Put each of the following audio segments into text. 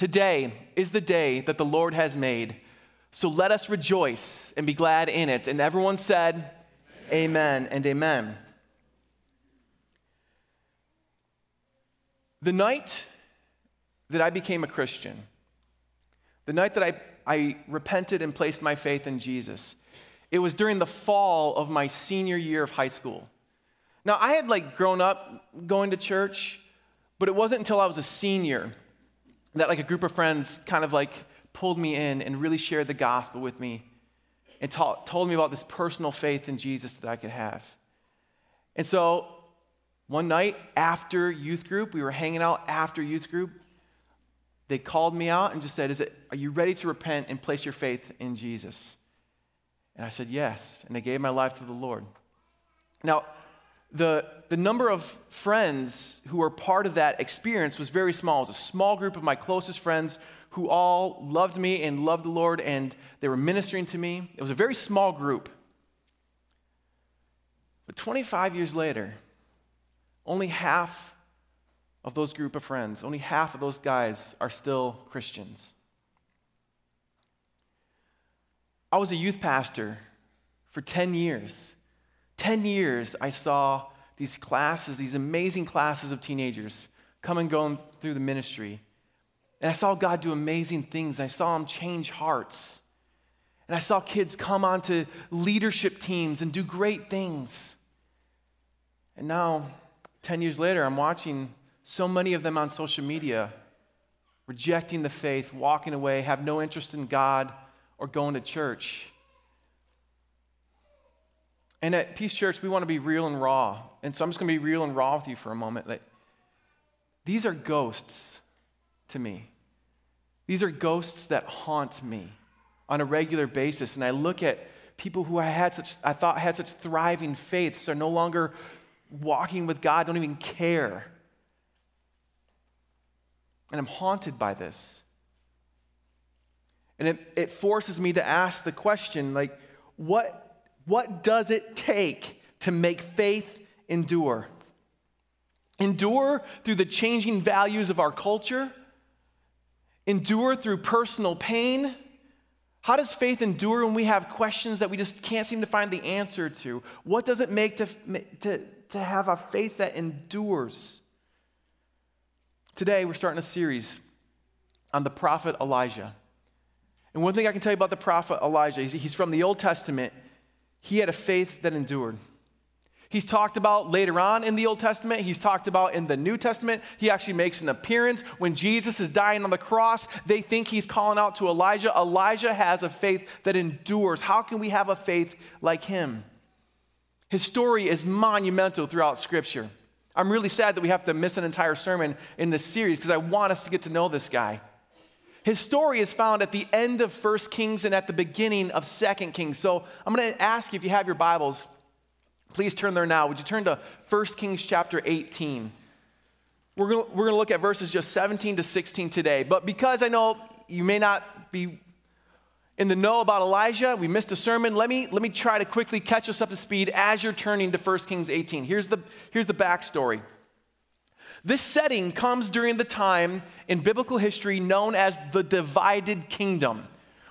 Today is the day that the Lord has made. So let us rejoice and be glad in it. And everyone said, Amen, amen and amen. The night that I became a Christian, the night that I, I repented and placed my faith in Jesus, it was during the fall of my senior year of high school. Now, I had like grown up going to church, but it wasn't until I was a senior that like a group of friends kind of like pulled me in and really shared the gospel with me and ta- told me about this personal faith in Jesus that I could have. And so one night after youth group, we were hanging out after youth group. They called me out and just said, Is it, Are you ready to repent and place your faith in Jesus? And I said, Yes. And I gave my life to the Lord. Now, the, the number of friends who were part of that experience was very small. It was a small group of my closest friends who all loved me and loved the Lord and they were ministering to me. It was a very small group. But 25 years later, only half of those group of friends, only half of those guys are still Christians. I was a youth pastor for 10 years. 10 years, I saw these classes, these amazing classes of teenagers come and go through the ministry. And I saw God do amazing things. I saw Him change hearts. And I saw kids come onto leadership teams and do great things. And now, 10 years later, I'm watching so many of them on social media rejecting the faith, walking away, have no interest in God or going to church. And at Peace Church, we want to be real and raw. And so I'm just going to be real and raw with you for a moment. Like, these are ghosts to me. These are ghosts that haunt me on a regular basis. And I look at people who I had such, I thought had such thriving faiths are no longer walking with God, don't even care. And I'm haunted by this. And it, it forces me to ask the question like, what, what does it take to make faith endure? Endure through the changing values of our culture? Endure through personal pain? How does faith endure when we have questions that we just can't seem to find the answer to? What does it make to, to, to have a faith that endures? Today, we're starting a series on the prophet Elijah. And one thing I can tell you about the prophet Elijah, he's from the Old Testament. He had a faith that endured. He's talked about later on in the Old Testament. He's talked about in the New Testament. He actually makes an appearance when Jesus is dying on the cross. They think he's calling out to Elijah. Elijah has a faith that endures. How can we have a faith like him? His story is monumental throughout Scripture. I'm really sad that we have to miss an entire sermon in this series because I want us to get to know this guy. His story is found at the end of 1 Kings and at the beginning of 2 Kings. So I'm going to ask you if you have your Bibles, please turn there now. Would you turn to 1 Kings chapter 18? We're going we're to look at verses just 17 to 16 today. But because I know you may not be in the know about Elijah, we missed a sermon. Let me, let me try to quickly catch us up to speed as you're turning to 1 Kings 18. Here's the, here's the backstory. This setting comes during the time in biblical history known as the divided kingdom.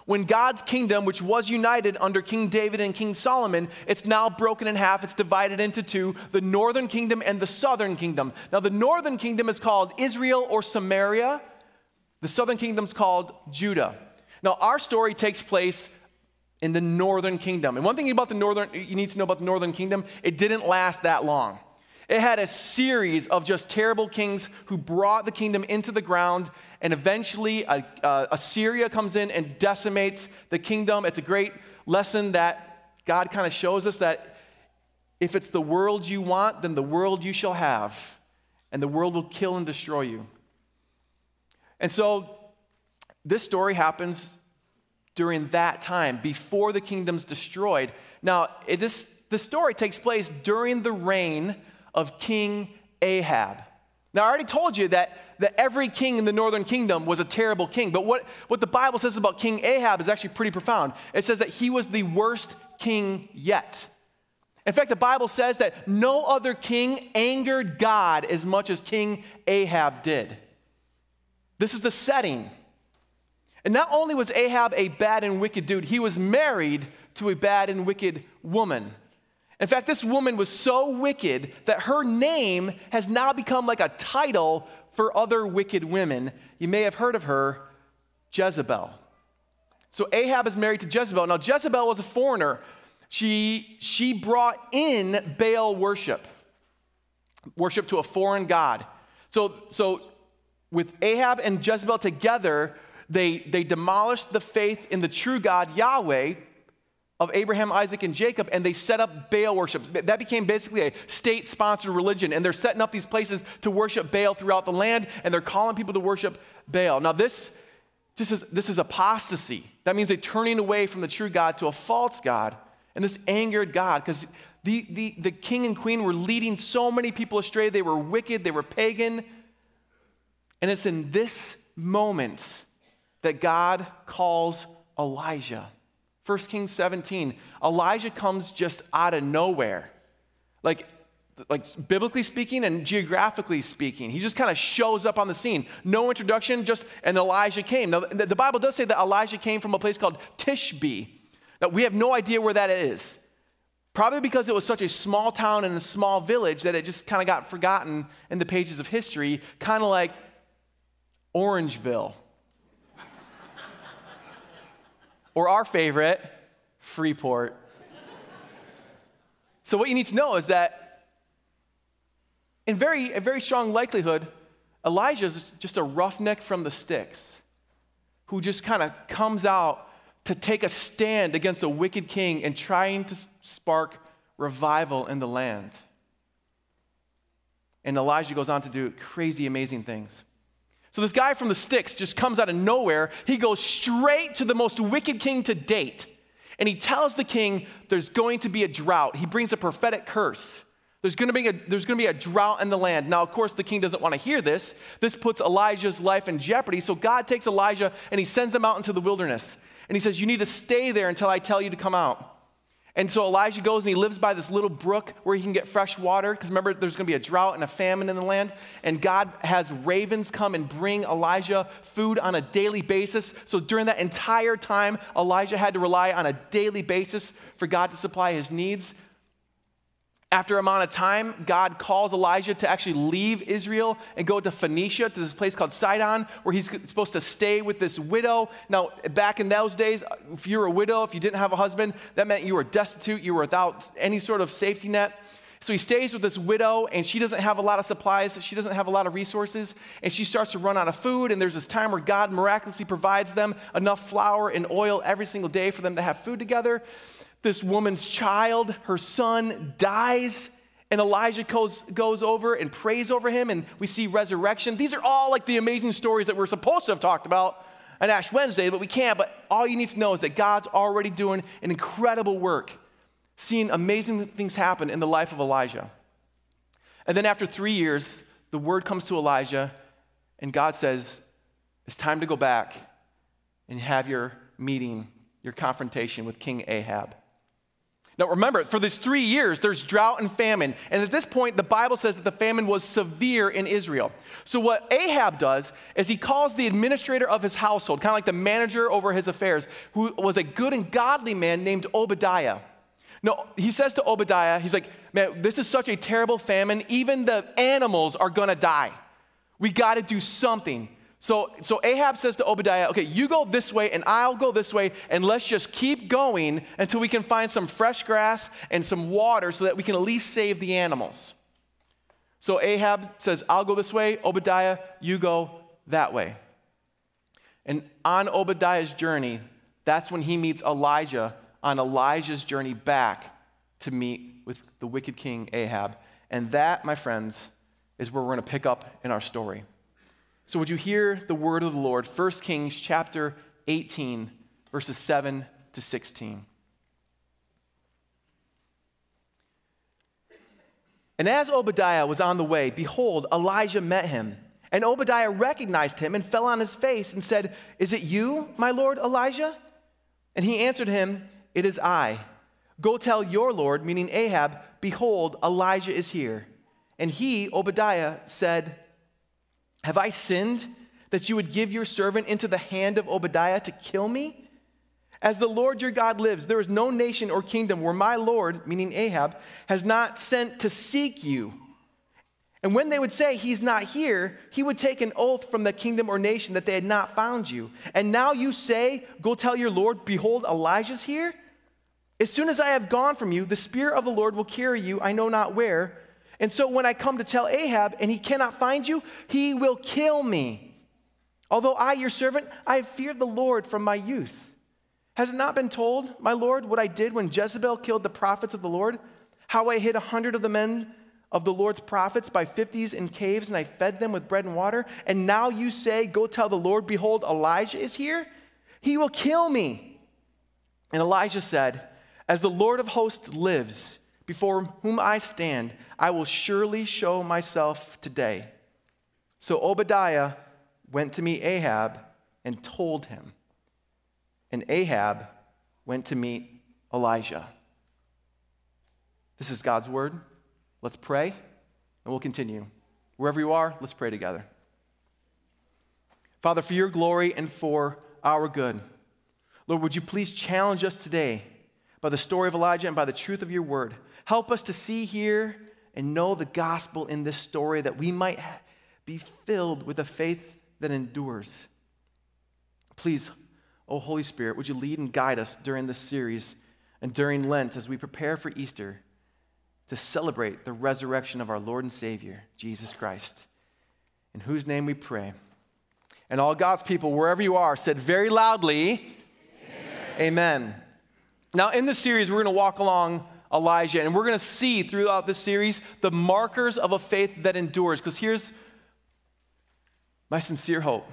When God's kingdom, which was united under King David and King Solomon, it's now broken in half. It's divided into two the northern kingdom and the southern kingdom. Now, the northern kingdom is called Israel or Samaria, the southern kingdom is called Judah. Now, our story takes place in the northern kingdom. And one thing about the northern, you need to know about the northern kingdom, it didn't last that long. It had a series of just terrible kings who brought the kingdom into the ground, and eventually uh, uh, Assyria comes in and decimates the kingdom. It's a great lesson that God kind of shows us that if it's the world you want, then the world you shall have, and the world will kill and destroy you. And so this story happens during that time, before the kingdom's destroyed. Now, it, this, this story takes place during the reign of King Ahab. Now, I already told you that, that every king in the northern kingdom was a terrible king, but what, what the Bible says about King Ahab is actually pretty profound. It says that he was the worst king yet. In fact, the Bible says that no other king angered God as much as King Ahab did. This is the setting. And not only was Ahab a bad and wicked dude, he was married to a bad and wicked woman. In fact, this woman was so wicked that her name has now become like a title for other wicked women. You may have heard of her, Jezebel. So Ahab is married to Jezebel. Now, Jezebel was a foreigner. She, she brought in Baal worship, worship to a foreign god. So, so with Ahab and Jezebel together, they, they demolished the faith in the true God, Yahweh, of Abraham, Isaac, and Jacob, and they set up Baal worship. That became basically a state sponsored religion, and they're setting up these places to worship Baal throughout the land, and they're calling people to worship Baal. Now, this, this, is, this is apostasy. That means a turning away from the true God to a false God, and this angered God because the, the, the king and queen were leading so many people astray. They were wicked, they were pagan. And it's in this moment that God calls Elijah. 1 Kings 17, Elijah comes just out of nowhere. Like, like biblically speaking and geographically speaking, he just kind of shows up on the scene. No introduction, just and Elijah came. Now, the Bible does say that Elijah came from a place called Tishbe. Now, we have no idea where that is. Probably because it was such a small town and a small village that it just kind of got forgotten in the pages of history, kind of like Orangeville. Or our favorite, Freeport. so, what you need to know is that, in very, a very strong likelihood, Elijah is just a roughneck from the sticks who just kind of comes out to take a stand against a wicked king and trying to spark revival in the land. And Elijah goes on to do crazy, amazing things. So this guy from the sticks just comes out of nowhere. He goes straight to the most wicked king to date. And he tells the king there's going to be a drought. He brings a prophetic curse. There's going, to be a, there's going to be a drought in the land. Now, of course, the king doesn't want to hear this. This puts Elijah's life in jeopardy. So God takes Elijah and he sends him out into the wilderness. And he says, You need to stay there until I tell you to come out. And so Elijah goes and he lives by this little brook where he can get fresh water. Because remember, there's going to be a drought and a famine in the land. And God has ravens come and bring Elijah food on a daily basis. So during that entire time, Elijah had to rely on a daily basis for God to supply his needs. After a amount of time, God calls Elijah to actually leave Israel and go to Phoenicia, to this place called Sidon, where he's supposed to stay with this widow. Now, back in those days, if you were a widow, if you didn't have a husband, that meant you were destitute, you were without any sort of safety net. So he stays with this widow, and she doesn't have a lot of supplies, she doesn't have a lot of resources, and she starts to run out of food. And there's this time where God miraculously provides them enough flour and oil every single day for them to have food together this woman's child, her son, dies. And Elijah goes, goes over and prays over him, and we see resurrection. These are all like the amazing stories that we're supposed to have talked about on Ash Wednesday, but we can't. But all you need to know is that God's already doing an incredible work, seeing amazing things happen in the life of Elijah. And then after three years, the word comes to Elijah, and God says, It's time to go back and have your meeting, your confrontation with King Ahab. Now remember, for these three years, there's drought and famine. And at this point, the Bible says that the famine was severe in Israel. So what Ahab does is he calls the administrator of his household, kind of like the manager over his affairs, who was a good and godly man named Obadiah. No, he says to Obadiah, he's like, man, this is such a terrible famine. Even the animals are gonna die. We gotta do something. So, so Ahab says to Obadiah, okay, you go this way and I'll go this way, and let's just keep going until we can find some fresh grass and some water so that we can at least save the animals. So Ahab says, I'll go this way, Obadiah, you go that way. And on Obadiah's journey, that's when he meets Elijah on Elijah's journey back to meet with the wicked king Ahab. And that, my friends, is where we're going to pick up in our story. So would you hear the word of the Lord? 1 Kings chapter 18, verses 7 to 16. And as Obadiah was on the way, behold, Elijah met him. And Obadiah recognized him and fell on his face and said, Is it you, my lord Elijah? And he answered him, It is I. Go tell your lord, meaning Ahab, behold, Elijah is here. And he, Obadiah, said, have I sinned that you would give your servant into the hand of Obadiah to kill me? As the Lord your God lives, there is no nation or kingdom where my Lord, meaning Ahab, has not sent to seek you. And when they would say, He's not here, he would take an oath from the kingdom or nation that they had not found you. And now you say, Go tell your Lord, behold, Elijah's here? As soon as I have gone from you, the Spirit of the Lord will carry you, I know not where. And so when I come to tell Ahab and he cannot find you, he will kill me. Although I, your servant, I have feared the Lord from my youth. Has it not been told, my Lord, what I did when Jezebel killed the prophets of the Lord? How I hid a hundred of the men of the Lord's prophets by fifties in caves, and I fed them with bread and water. And now you say, Go tell the Lord, behold, Elijah is here. He will kill me. And Elijah said, As the Lord of hosts lives, before whom I stand, I will surely show myself today. So Obadiah went to meet Ahab and told him. And Ahab went to meet Elijah. This is God's word. Let's pray, and we'll continue. Wherever you are, let's pray together. Father, for your glory and for our good, Lord, would you please challenge us today by the story of Elijah and by the truth of your word? Help us to see, hear, and know the gospel in this story that we might be filled with a faith that endures. Please, oh Holy Spirit, would you lead and guide us during this series and during Lent as we prepare for Easter? to celebrate the resurrection of our Lord and Savior, Jesus Christ, in whose name we pray. And all God's people, wherever you are, said very loudly, Amen. Amen. Now, in this series, we're going to walk along Elijah, and we're going to see throughout this series the markers of a faith that endures. Because here's my sincere hope.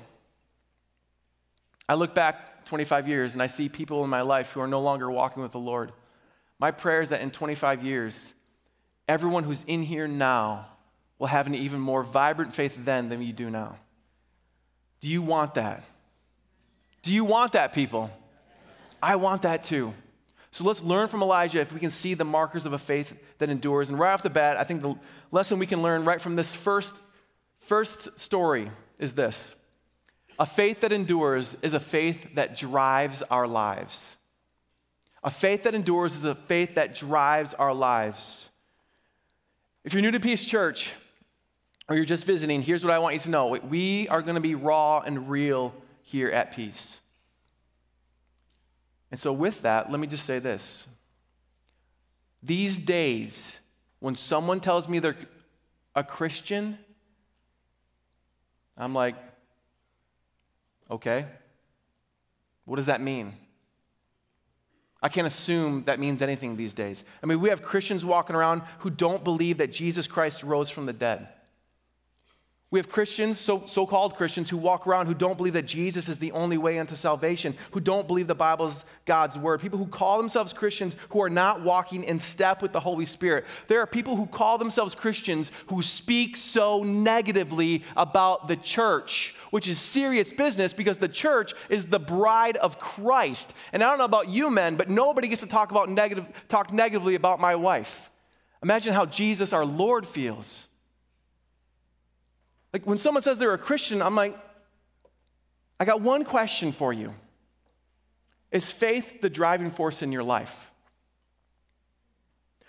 I look back 25 years and I see people in my life who are no longer walking with the Lord. My prayer is that in 25 years, everyone who's in here now will have an even more vibrant faith then than you do now. Do you want that? Do you want that, people? I want that too. So let's learn from Elijah if we can see the markers of a faith that endures. And right off the bat, I think the lesson we can learn right from this first, first story is this a faith that endures is a faith that drives our lives. A faith that endures is a faith that drives our lives. If you're new to Peace Church or you're just visiting, here's what I want you to know. We are going to be raw and real here at Peace. And so, with that, let me just say this. These days, when someone tells me they're a Christian, I'm like, okay, what does that mean? I can't assume that means anything these days. I mean, we have Christians walking around who don't believe that Jesus Christ rose from the dead. We have Christians, so called Christians, who walk around who don't believe that Jesus is the only way into salvation, who don't believe the Bible is God's word. People who call themselves Christians who are not walking in step with the Holy Spirit. There are people who call themselves Christians who speak so negatively about the church, which is serious business because the church is the bride of Christ. And I don't know about you men, but nobody gets to talk, about negative, talk negatively about my wife. Imagine how Jesus, our Lord, feels. Like when someone says they're a Christian, I'm like, I got one question for you. Is faith the driving force in your life?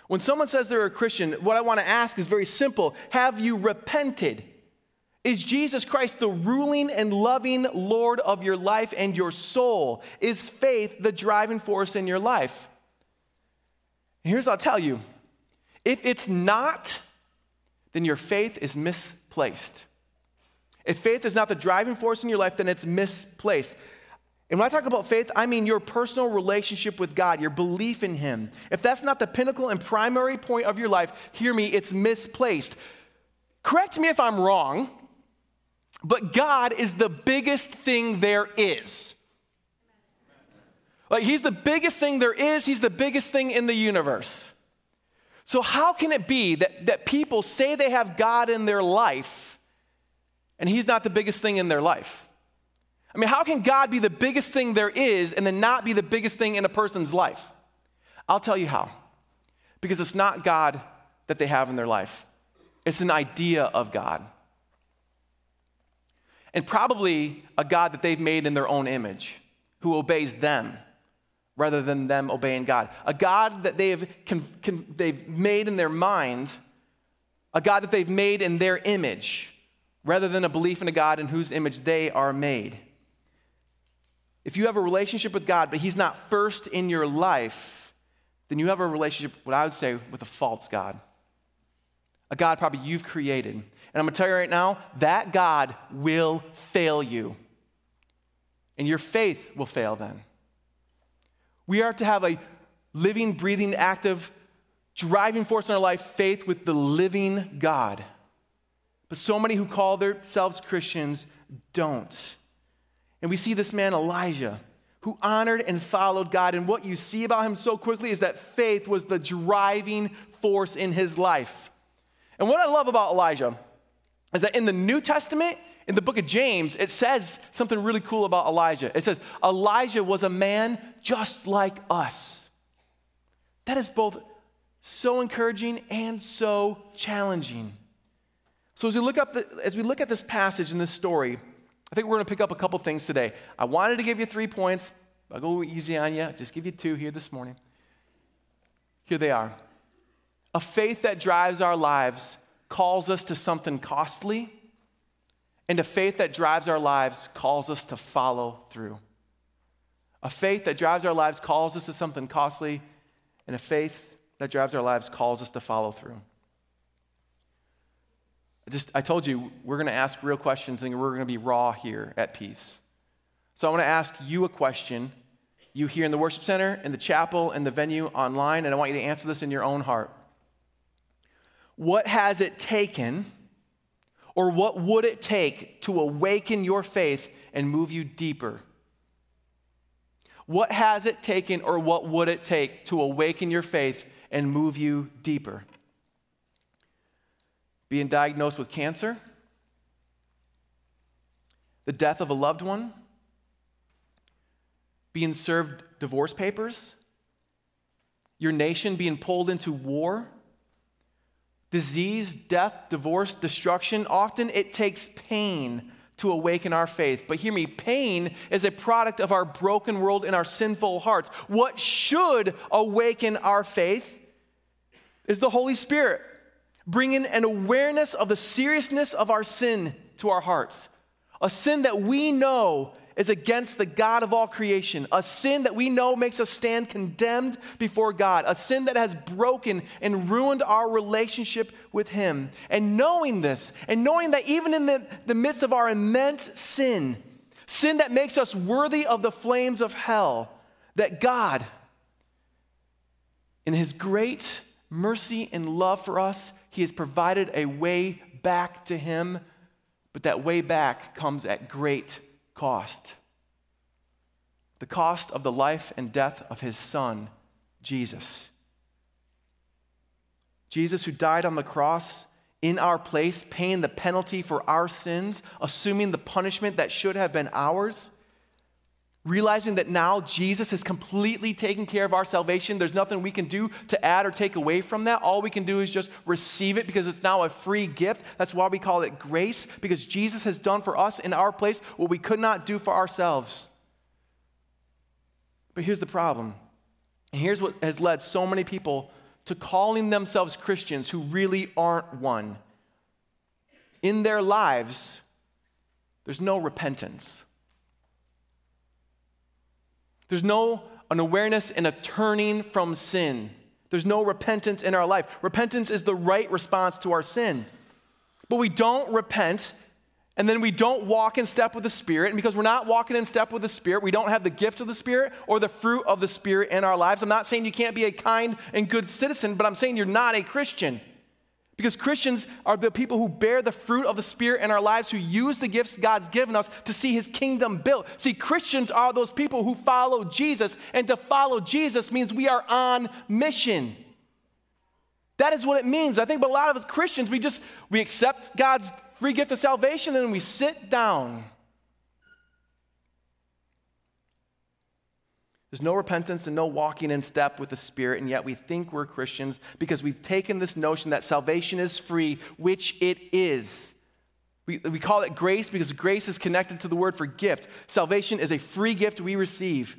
When someone says they're a Christian, what I want to ask is very simple Have you repented? Is Jesus Christ the ruling and loving Lord of your life and your soul? Is faith the driving force in your life? here's what I'll tell you if it's not, then your faith is misplaced. If faith is not the driving force in your life, then it's misplaced. And when I talk about faith, I mean your personal relationship with God, your belief in Him. If that's not the pinnacle and primary point of your life, hear me, it's misplaced. Correct me if I'm wrong, but God is the biggest thing there is. Like, He's the biggest thing there is, He's the biggest thing in the universe. So, how can it be that, that people say they have God in their life? And He's not the biggest thing in their life. I mean, how can God be the biggest thing there is and then not be the biggest thing in a person's life? I'll tell you how. Because it's not God that they have in their life, it's an idea of God. and probably a God that they've made in their own image who obeys them rather than them obeying God. A God that they've, con, con, they've made in their mind, a God that they've made in their image rather than a belief in a God in whose image they are made. If you have a relationship with God, but He's not first in your life, then you have a relationship, what I would say, with a false God. A God probably you've created. And I'm gonna tell you right now, that God will fail you. And your faith will fail then. We are to have a living, breathing, active, driving force in our life faith with the living God. But so many who call themselves Christians don't. And we see this man, Elijah, who honored and followed God. And what you see about him so quickly is that faith was the driving force in his life. And what I love about Elijah is that in the New Testament, in the book of James, it says something really cool about Elijah. It says, Elijah was a man just like us. That is both so encouraging and so challenging. So as we look up the, as we look at this passage in this story, I think we're going to pick up a couple things today. I wanted to give you three points. I'll go easy on you. Just give you two here this morning. Here they are. A faith that drives our lives calls us to something costly, and a faith that drives our lives calls us to follow through. A faith that drives our lives calls us to something costly, and a faith that drives our lives calls us to follow through. I just I told you we're going to ask real questions and we're going to be raw here at peace. So I want to ask you a question. You here in the worship center, in the chapel, in the venue, online, and I want you to answer this in your own heart. What has it taken, or what would it take to awaken your faith and move you deeper? What has it taken, or what would it take to awaken your faith and move you deeper? Being diagnosed with cancer, the death of a loved one, being served divorce papers, your nation being pulled into war, disease, death, divorce, destruction. Often it takes pain to awaken our faith. But hear me, pain is a product of our broken world and our sinful hearts. What should awaken our faith is the Holy Spirit bringing an awareness of the seriousness of our sin to our hearts. A sin that we know is against the God of all creation. A sin that we know makes us stand condemned before God. A sin that has broken and ruined our relationship with Him. And knowing this, and knowing that even in the, the midst of our immense sin, sin that makes us worthy of the flames of hell, that God, in His great mercy and love for us, he has provided a way back to Him, but that way back comes at great cost. The cost of the life and death of His Son, Jesus. Jesus, who died on the cross in our place, paying the penalty for our sins, assuming the punishment that should have been ours realizing that now Jesus has completely taken care of our salvation. There's nothing we can do to add or take away from that. All we can do is just receive it because it's now a free gift. That's why we call it grace, because Jesus has done for us in our place what we could not do for ourselves. But here's the problem. And here's what has led so many people to calling themselves Christians who really aren't one. In their lives, there's no repentance. There's no an awareness and a turning from sin. There's no repentance in our life. Repentance is the right response to our sin. But we don't repent and then we don't walk in step with the Spirit. And because we're not walking in step with the Spirit, we don't have the gift of the Spirit or the fruit of the Spirit in our lives. I'm not saying you can't be a kind and good citizen, but I'm saying you're not a Christian. Because Christians are the people who bear the fruit of the Spirit in our lives, who use the gifts God's given us to see His kingdom built. See, Christians are those people who follow Jesus, and to follow Jesus means we are on mission. That is what it means. I think, but a lot of us Christians, we just we accept God's free gift of salvation, and then we sit down There's no repentance and no walking in step with the Spirit, and yet we think we're Christians because we've taken this notion that salvation is free, which it is. We, we call it grace because grace is connected to the word for gift. Salvation is a free gift we receive.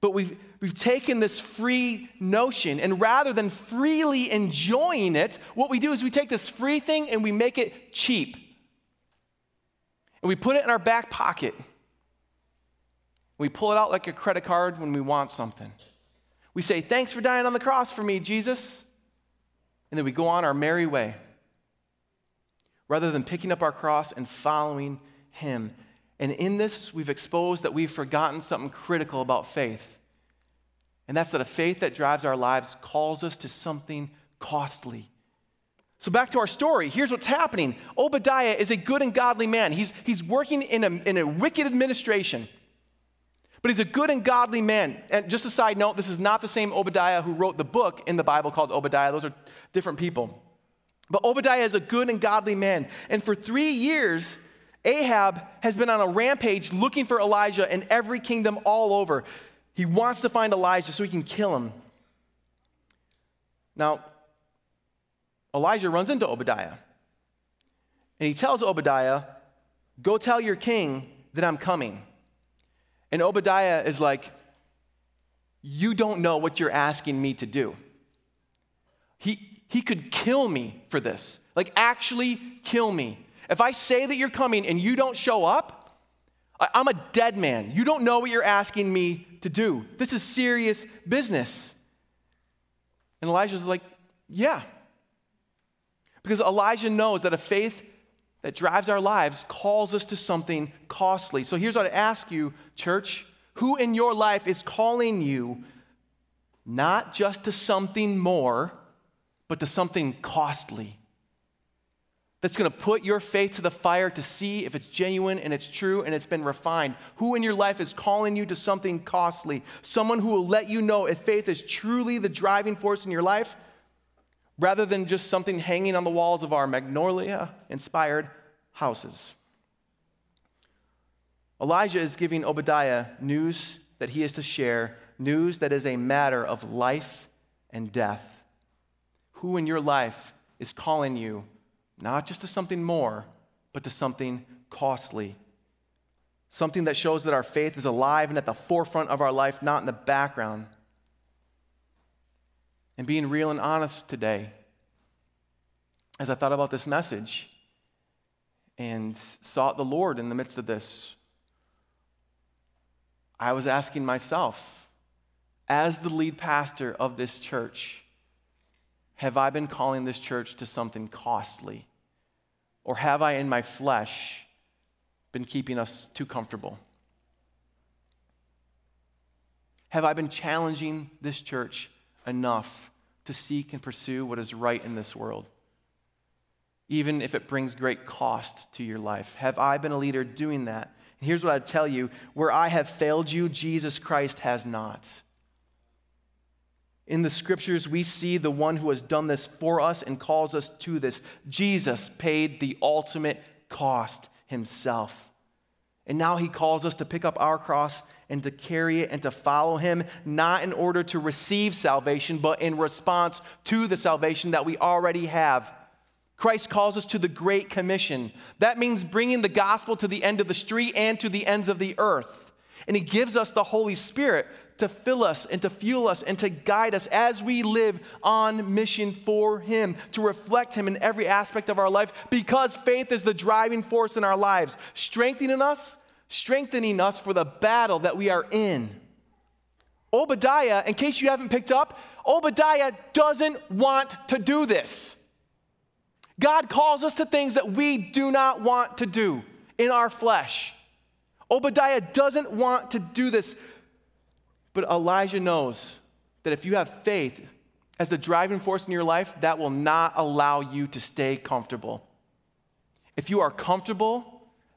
But we've, we've taken this free notion, and rather than freely enjoying it, what we do is we take this free thing and we make it cheap. And we put it in our back pocket. We pull it out like a credit card when we want something. We say, Thanks for dying on the cross for me, Jesus. And then we go on our merry way rather than picking up our cross and following Him. And in this, we've exposed that we've forgotten something critical about faith. And that's that a faith that drives our lives calls us to something costly. So, back to our story, here's what's happening Obadiah is a good and godly man. He's, he's working in a, in a wicked administration, but he's a good and godly man. And just a side note, this is not the same Obadiah who wrote the book in the Bible called Obadiah, those are different people. But Obadiah is a good and godly man. And for three years, Ahab has been on a rampage looking for Elijah in every kingdom all over. He wants to find Elijah so he can kill him. Now, Elijah runs into Obadiah. And he tells Obadiah, Go tell your king that I'm coming. And Obadiah is like, You don't know what you're asking me to do. He, he could kill me for this. Like, actually kill me. If I say that you're coming and you don't show up, I'm a dead man. You don't know what you're asking me to do. This is serious business. And Elijah's like, Yeah. Because Elijah knows that a faith that drives our lives calls us to something costly. So here's what I ask you, church who in your life is calling you not just to something more, but to something costly that's to put your faith to the fire to see if it's genuine and it's true and it's been refined. Who in your life is calling you to something costly? Someone who will let you know if faith is truly the driving force in your life rather than just something hanging on the walls of our magnolia inspired houses. Elijah is giving Obadiah news that he is to share, news that is a matter of life and death who in your life is calling you not just to something more, but to something costly. Something that shows that our faith is alive and at the forefront of our life, not in the background. And being real and honest today, as I thought about this message and sought the Lord in the midst of this, I was asking myself, as the lead pastor of this church, have I been calling this church to something costly? Or have I, in my flesh, been keeping us too comfortable? Have I been challenging this church enough to seek and pursue what is right in this world? Even if it brings great cost to your life. Have I been a leader doing that? And here's what I'd tell you where I have failed you, Jesus Christ has not. In the scriptures, we see the one who has done this for us and calls us to this. Jesus paid the ultimate cost himself. And now he calls us to pick up our cross and to carry it and to follow him, not in order to receive salvation, but in response to the salvation that we already have. Christ calls us to the Great Commission. That means bringing the gospel to the end of the street and to the ends of the earth. And he gives us the Holy Spirit to fill us and to fuel us and to guide us as we live on mission for Him, to reflect Him in every aspect of our life, because faith is the driving force in our lives, strengthening us, strengthening us for the battle that we are in. Obadiah, in case you haven't picked up, Obadiah doesn't want to do this. God calls us to things that we do not want to do in our flesh. Obadiah doesn't want to do this. But Elijah knows that if you have faith as the driving force in your life, that will not allow you to stay comfortable. If you are comfortable,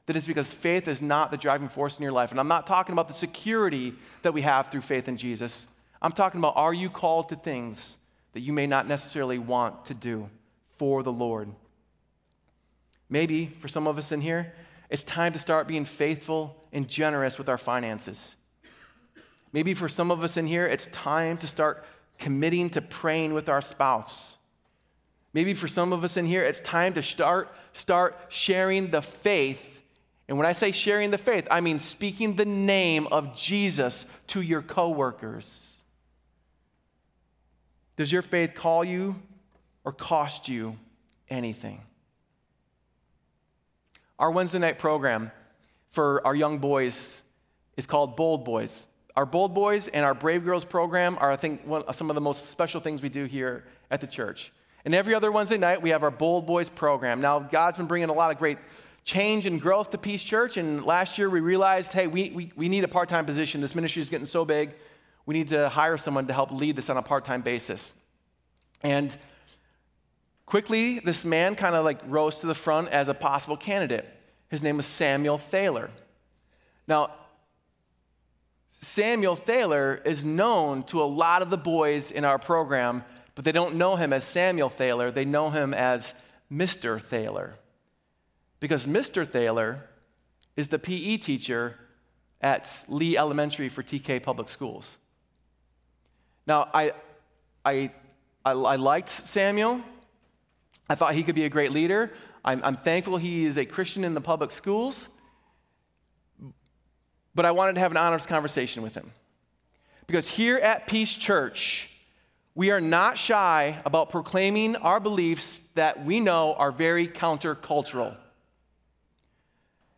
that is because faith is not the driving force in your life. And I'm not talking about the security that we have through faith in Jesus. I'm talking about are you called to things that you may not necessarily want to do for the Lord? Maybe for some of us in here, it's time to start being faithful and generous with our finances. Maybe for some of us in here, it's time to start committing to praying with our spouse. Maybe for some of us in here, it's time to start, start sharing the faith. And when I say sharing the faith, I mean speaking the name of Jesus to your coworkers. Does your faith call you or cost you anything? Our Wednesday night program for our young boys is called Bold Boys. Our Bold Boys and our Brave Girls program are, I think, one, some of the most special things we do here at the church. And every other Wednesday night, we have our Bold Boys program. Now, God's been bringing a lot of great change and growth to Peace Church. And last year, we realized hey, we, we, we need a part time position. This ministry is getting so big, we need to hire someone to help lead this on a part time basis. And quickly, this man kind of like rose to the front as a possible candidate. His name was Samuel Thaler. Now, Samuel Thaler is known to a lot of the boys in our program, but they don't know him as Samuel Thaler. They know him as Mr. Thaler. Because Mr. Thaler is the PE teacher at Lee Elementary for TK Public Schools. Now, I, I, I, I liked Samuel. I thought he could be a great leader. I'm, I'm thankful he is a Christian in the public schools, but I wanted to have an honest conversation with him. Because here at Peace Church, we are not shy about proclaiming our beliefs that we know are very countercultural.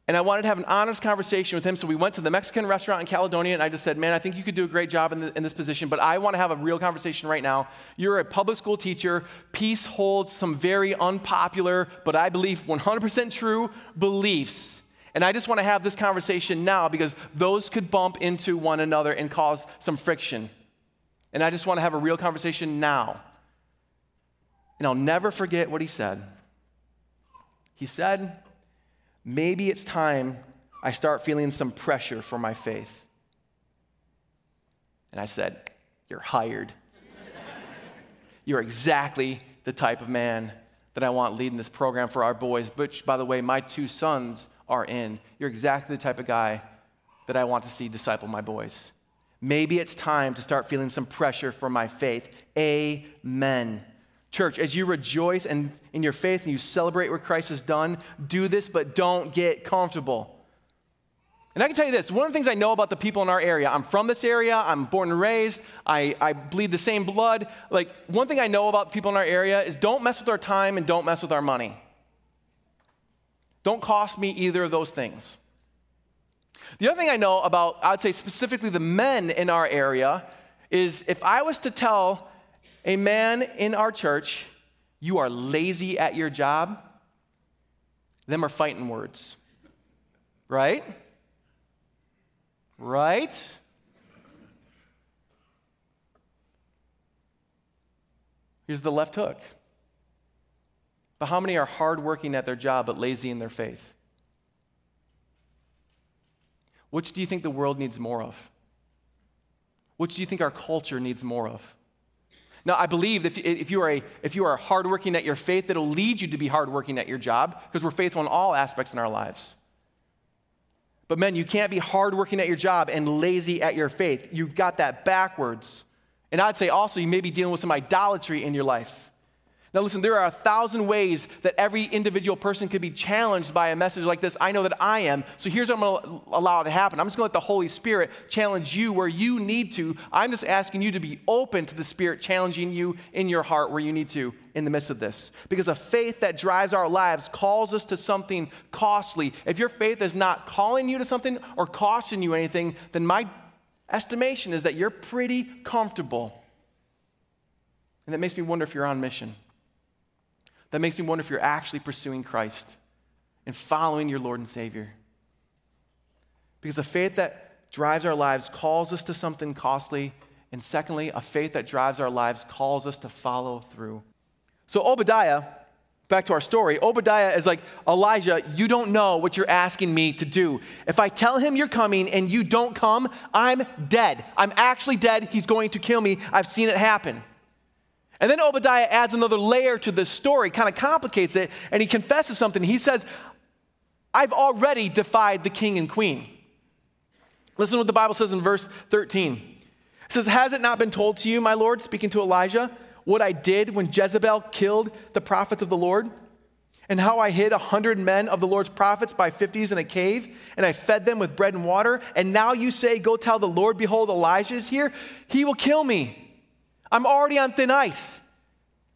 And I wanted to have an honest conversation with him. So we went to the Mexican restaurant in Caledonia, and I just said, Man, I think you could do a great job in, the, in, this position, but I want to have a real conversation right now. You're a public school teacher. Peace holds some very unpopular, but I believe 100% true beliefs. And I just want to have this conversation now because those could bump into one another and cause some friction. And I just want to have a real conversation now. And I'll never forget what he said. He said, maybe it's time I start feeling some pressure for my faith. And I said, You're hired. You're exactly the type of man that I want leading this program for our boys, which, by the way, my two sons are in. You're exactly the type of guy that I want to see disciple my boys. Maybe it's time to start feeling some pressure for my faith. Amen. Church, as you rejoice in, in your faith and you celebrate what Christ has done, do this, but don't get comfortable. And I can tell you this one of the things I know about the people in our area, I'm from this area, I'm born and raised, I, I bleed the same blood. Like, one thing I know about people in our area is don't mess with our time and don't mess with our money. Don't cost me either of those things. The other thing I know about, I would say specifically the men in our area, is if I was to tell a man in our church, you are lazy at your job, them are fighting words. Right? Right? Here's the left hook. But how many are hardworking at their job but lazy in their faith? Which do you think the world needs more of? Which do you think our culture needs more of? Now, I believe if, if, you are a, if you are hardworking at your faith, it'll lead you to be hardworking at your job because we're faithful in all aspects in our lives. But men, you can't be hardworking at your job and lazy at your faith. You've got that backwards. And I'd say also you may be dealing with some idolatry in your life. Now, listen, there are a thousand ways that every individual person could be challenged by a message like this. I know that I am. So here's what I'm going to allow to happen I'm just going to let the Holy Spirit challenge you where you need to. I'm just asking you to be open to the Spirit challenging you in your heart where you need to in the midst of this. Because a faith that drives our lives calls us to something costly. If your faith is not calling you to something or costing you anything, then my estimation is that you're pretty comfortable. And that makes me wonder if you're on mission that makes me wonder if you're actually pursuing Christ and following your Lord and Savior. Because the faith that drives our lives calls us to something costly. And secondly, a faith that drives our lives calls us to follow through. So, Obadiah, back to our story, Obadiah is like, Elijah, you don't know what you're asking me to do. If I tell him you're coming and you don't come, I'm dead. I'm actually dead. He's going to kill me. I've seen it happen. And then Obadiah adds another layer to this story, kind of complicates it, and he confesses something. He says, I've already defied the king and queen. Listen to what the Bible says in verse 13. It says, Has it not been told to you, my Lord, speaking to Elijah, what I did when Jezebel killed the prophets of the Lord? And how I hid a hundred men of the Lord's prophets by fifties in a cave, and I fed them with bread and water. And now you say, Go tell the Lord, behold, Elijah is here. He will kill me. I'm already on thin ice.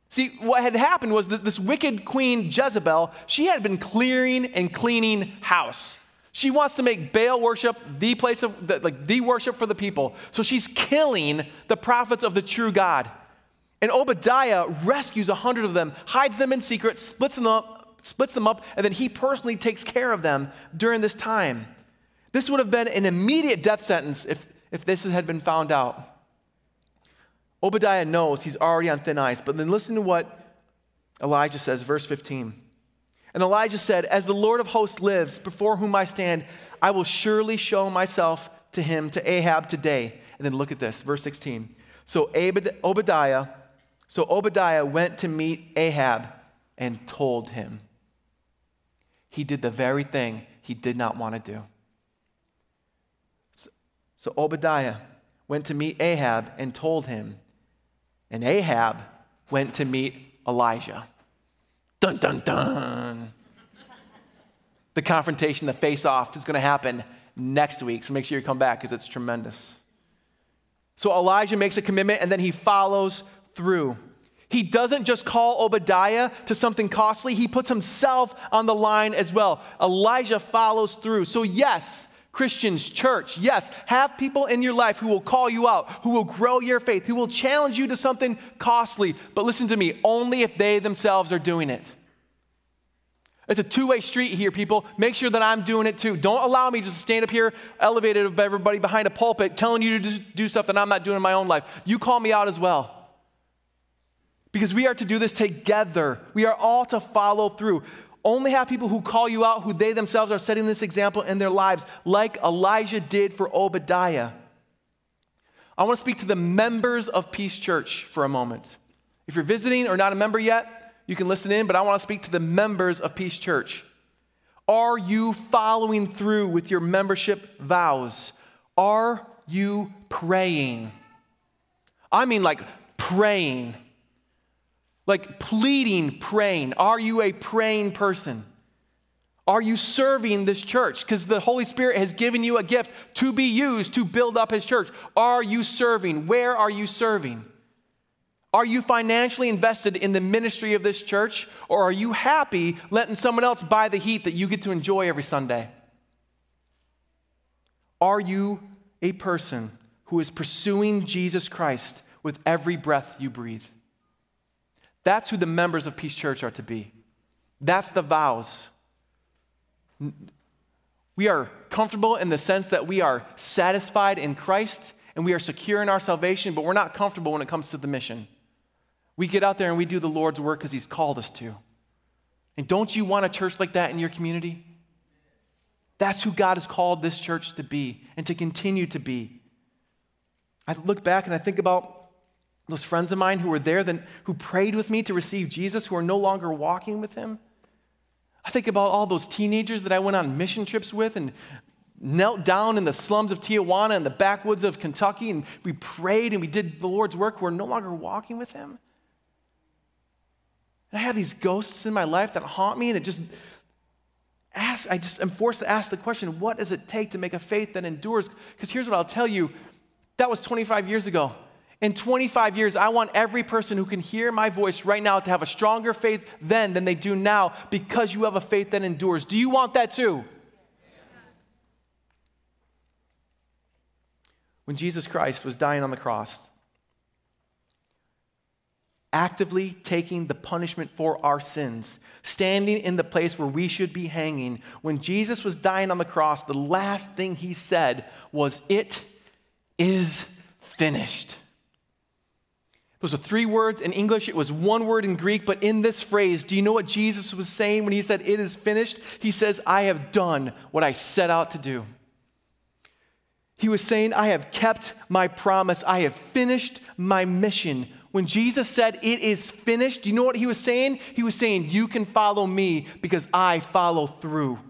See, what had happened was that this wicked queen Jezebel, she had been clearing and cleaning house. She wants to make Baal worship the place of the, like the worship for the people. So she's killing the prophets of the true God. And Obadiah rescues a hundred of them, hides them in secret, splits them up, splits them up, and then he personally takes care of them during this time. This would have been an immediate death sentence if, if this had been found out. Obadiah knows he's already on thin ice, but then listen to what Elijah says, verse 15. And Elijah said, As the Lord of hosts lives, before whom I stand, I will surely show myself to him, to Ahab today. And then look at this, verse 16. So Obadiah, so Obadiah went to meet Ahab and told him. He did the very thing he did not want to do. So, so Obadiah went to meet Ahab and told him. And Ahab went to meet Elijah. Dun, dun, dun. the confrontation, the face off is going to happen next week. So make sure you come back because it's tremendous. So Elijah makes a commitment and then he follows through. He doesn't just call Obadiah to something costly, he puts himself on the line as well. Elijah follows through. So, yes, Christians, church, yes, have people in your life who will call you out, who will grow your faith, who will challenge you to something costly. But listen to me, only if they themselves are doing it. It's a two way street here, people. Make sure that I'm doing it too. Don't allow me just to stand up here, elevated of everybody behind a pulpit, telling you to do stuff that I'm not doing in my own life. You call me out as well. Because we are to do this together. We are all to follow through. Only have people who call you out, who they themselves are setting this example in their lives, like Elijah did for Obadiah. I want to speak to the members of Peace Church for a moment. If you're visiting or not a member yet, you can listen in, but I want to speak to the members of Peace Church. Are you following through with your membership vows? Are you praying? I mean, like praying like pleading, praying. Are you a praying person? Are you serving this church? Because the Holy Spirit has given you a gift to be used to build up His church. Are you serving? Where are you serving? Are you financially invested in the ministry of this church? Or are you happy letting someone else buy the heat that you get to enjoy every Sunday? Are you a person who is pursuing Jesus Christ with every breath you breathe? That's who the members of Peace Church are to be. That's the vows. We are comfortable in the sense that we are satisfied in Christ and we are secure in our salvation, but we're not comfortable when it comes to the mission. We get out there and we do the Lord's work because He's called us to. And don't you want a church like that in your community? That's who God has called this church to be and to continue to be. I look back and I think about those friends of mine who were there, then, who prayed with me to receive Jesus, who are no longer walking with him. I think about all those teenagers that I went on mission trips with and knelt down in the slums of Tijuana and the backwoods of Kentucky, and we prayed and we did the Lord's work who are no longer walking with him. And I have these ghosts in my life that haunt me, and it just ask, I just am forced to ask the question, what does it take to make a faith that endures? Because here's what I'll tell you that was 25 years ago. In 25 years, I want every person who can hear my voice right now to have a stronger faith then than they do now because you have a faith that endures. Do you want that too? When Jesus Christ was dying on the cross, actively taking the punishment for our sins, standing in the place where we should be hanging, when Jesus was dying on the cross, the last thing he said was, It is finished. Those are three words in English. It was one word in Greek, but in this phrase, do you know what Jesus was saying when he said, It is finished? He says, I have done what I set out to do. He was saying, I have kept my promise. I have finished my mission. When Jesus said, It is finished, do you know what he was saying? He was saying, You can follow me because I follow through.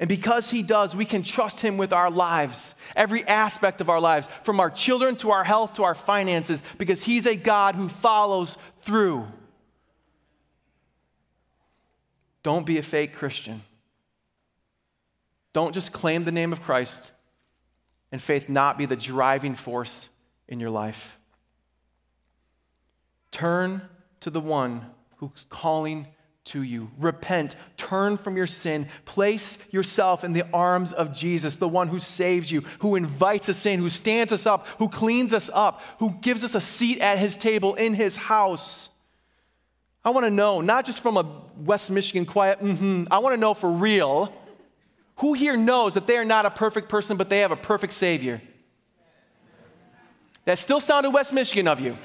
And because He does, we can trust Him with our lives, every aspect of our lives, from our children to our health to our finances, because He's a God who follows through. Don't be a fake Christian. Don't just claim the name of Christ and faith not be the driving force in your life. Turn to the one who's calling to you. Repent, turn from your sin, place yourself in the arms of Jesus, the one who saves you, who invites us in, who stands us up, who cleans us up, who gives us a seat at his table in his house. I want to know, not just from a West Michigan quiet, mm-hmm, I want to know for real. Who here knows that they are not a perfect person, but they have a perfect Savior? That still sounded West Michigan of you.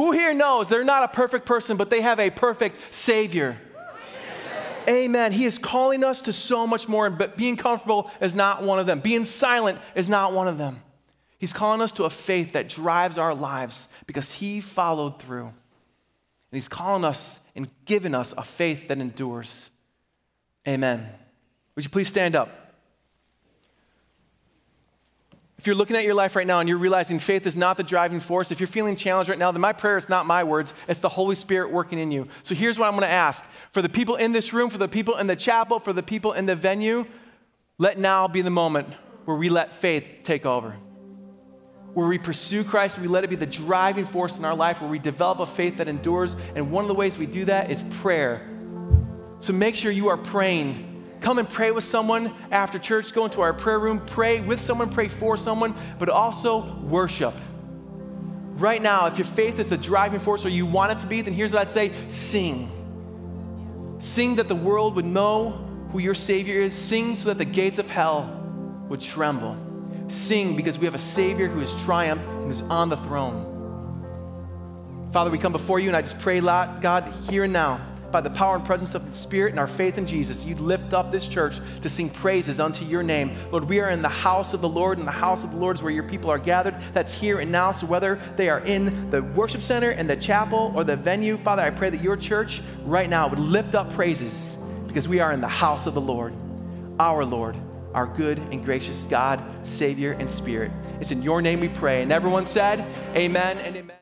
Who here knows they're not a perfect person, but they have a perfect Savior? Amen. He is calling us to so much more, but being comfortable is not one of them. Being silent is not one of them. He's calling us to a faith that drives our lives because He followed through. And He's calling us and giving us a faith that endures. Amen. Would you please stand up? If you're looking at your life right now and you're realizing faith is not the driving force, if you're feeling challenged right now, then my prayer is not my words, it's the Holy Spirit working in you. So here's what I'm going to ask for the people in this room, for the people in the chapel, for the people in the venue, let now be the moment where we let faith take over. Where we pursue Christ, we let it be the driving force in our life, where we develop a faith that endures. And one of the ways we do that is prayer. So make sure you are praying Come and pray with someone after church. Go into our prayer room, pray with someone, pray for someone, but also worship. Right now, if your faith is the driving force or you want it to be, then here's what I'd say sing. Sing that the world would know who your Savior is. Sing so that the gates of hell would tremble. Sing because we have a Savior who has triumphed and who's on the throne. Father, we come before you and I just pray, God, here and now by the power and presence of the Spirit and our faith in Jesus, you'd lift up this church to sing praises unto your name. Lord, we are in the house of the Lord, and the house of the Lord is where your people are gathered. That's here and now. So whether they are in the worship center, in the chapel, or the venue, Father, I pray that your church right now would lift up praises because we are in the house of the Lord, our Lord our good and gracious God, Savior, and Spirit. It's in your name we pray. And everyone said, Amen and Amen.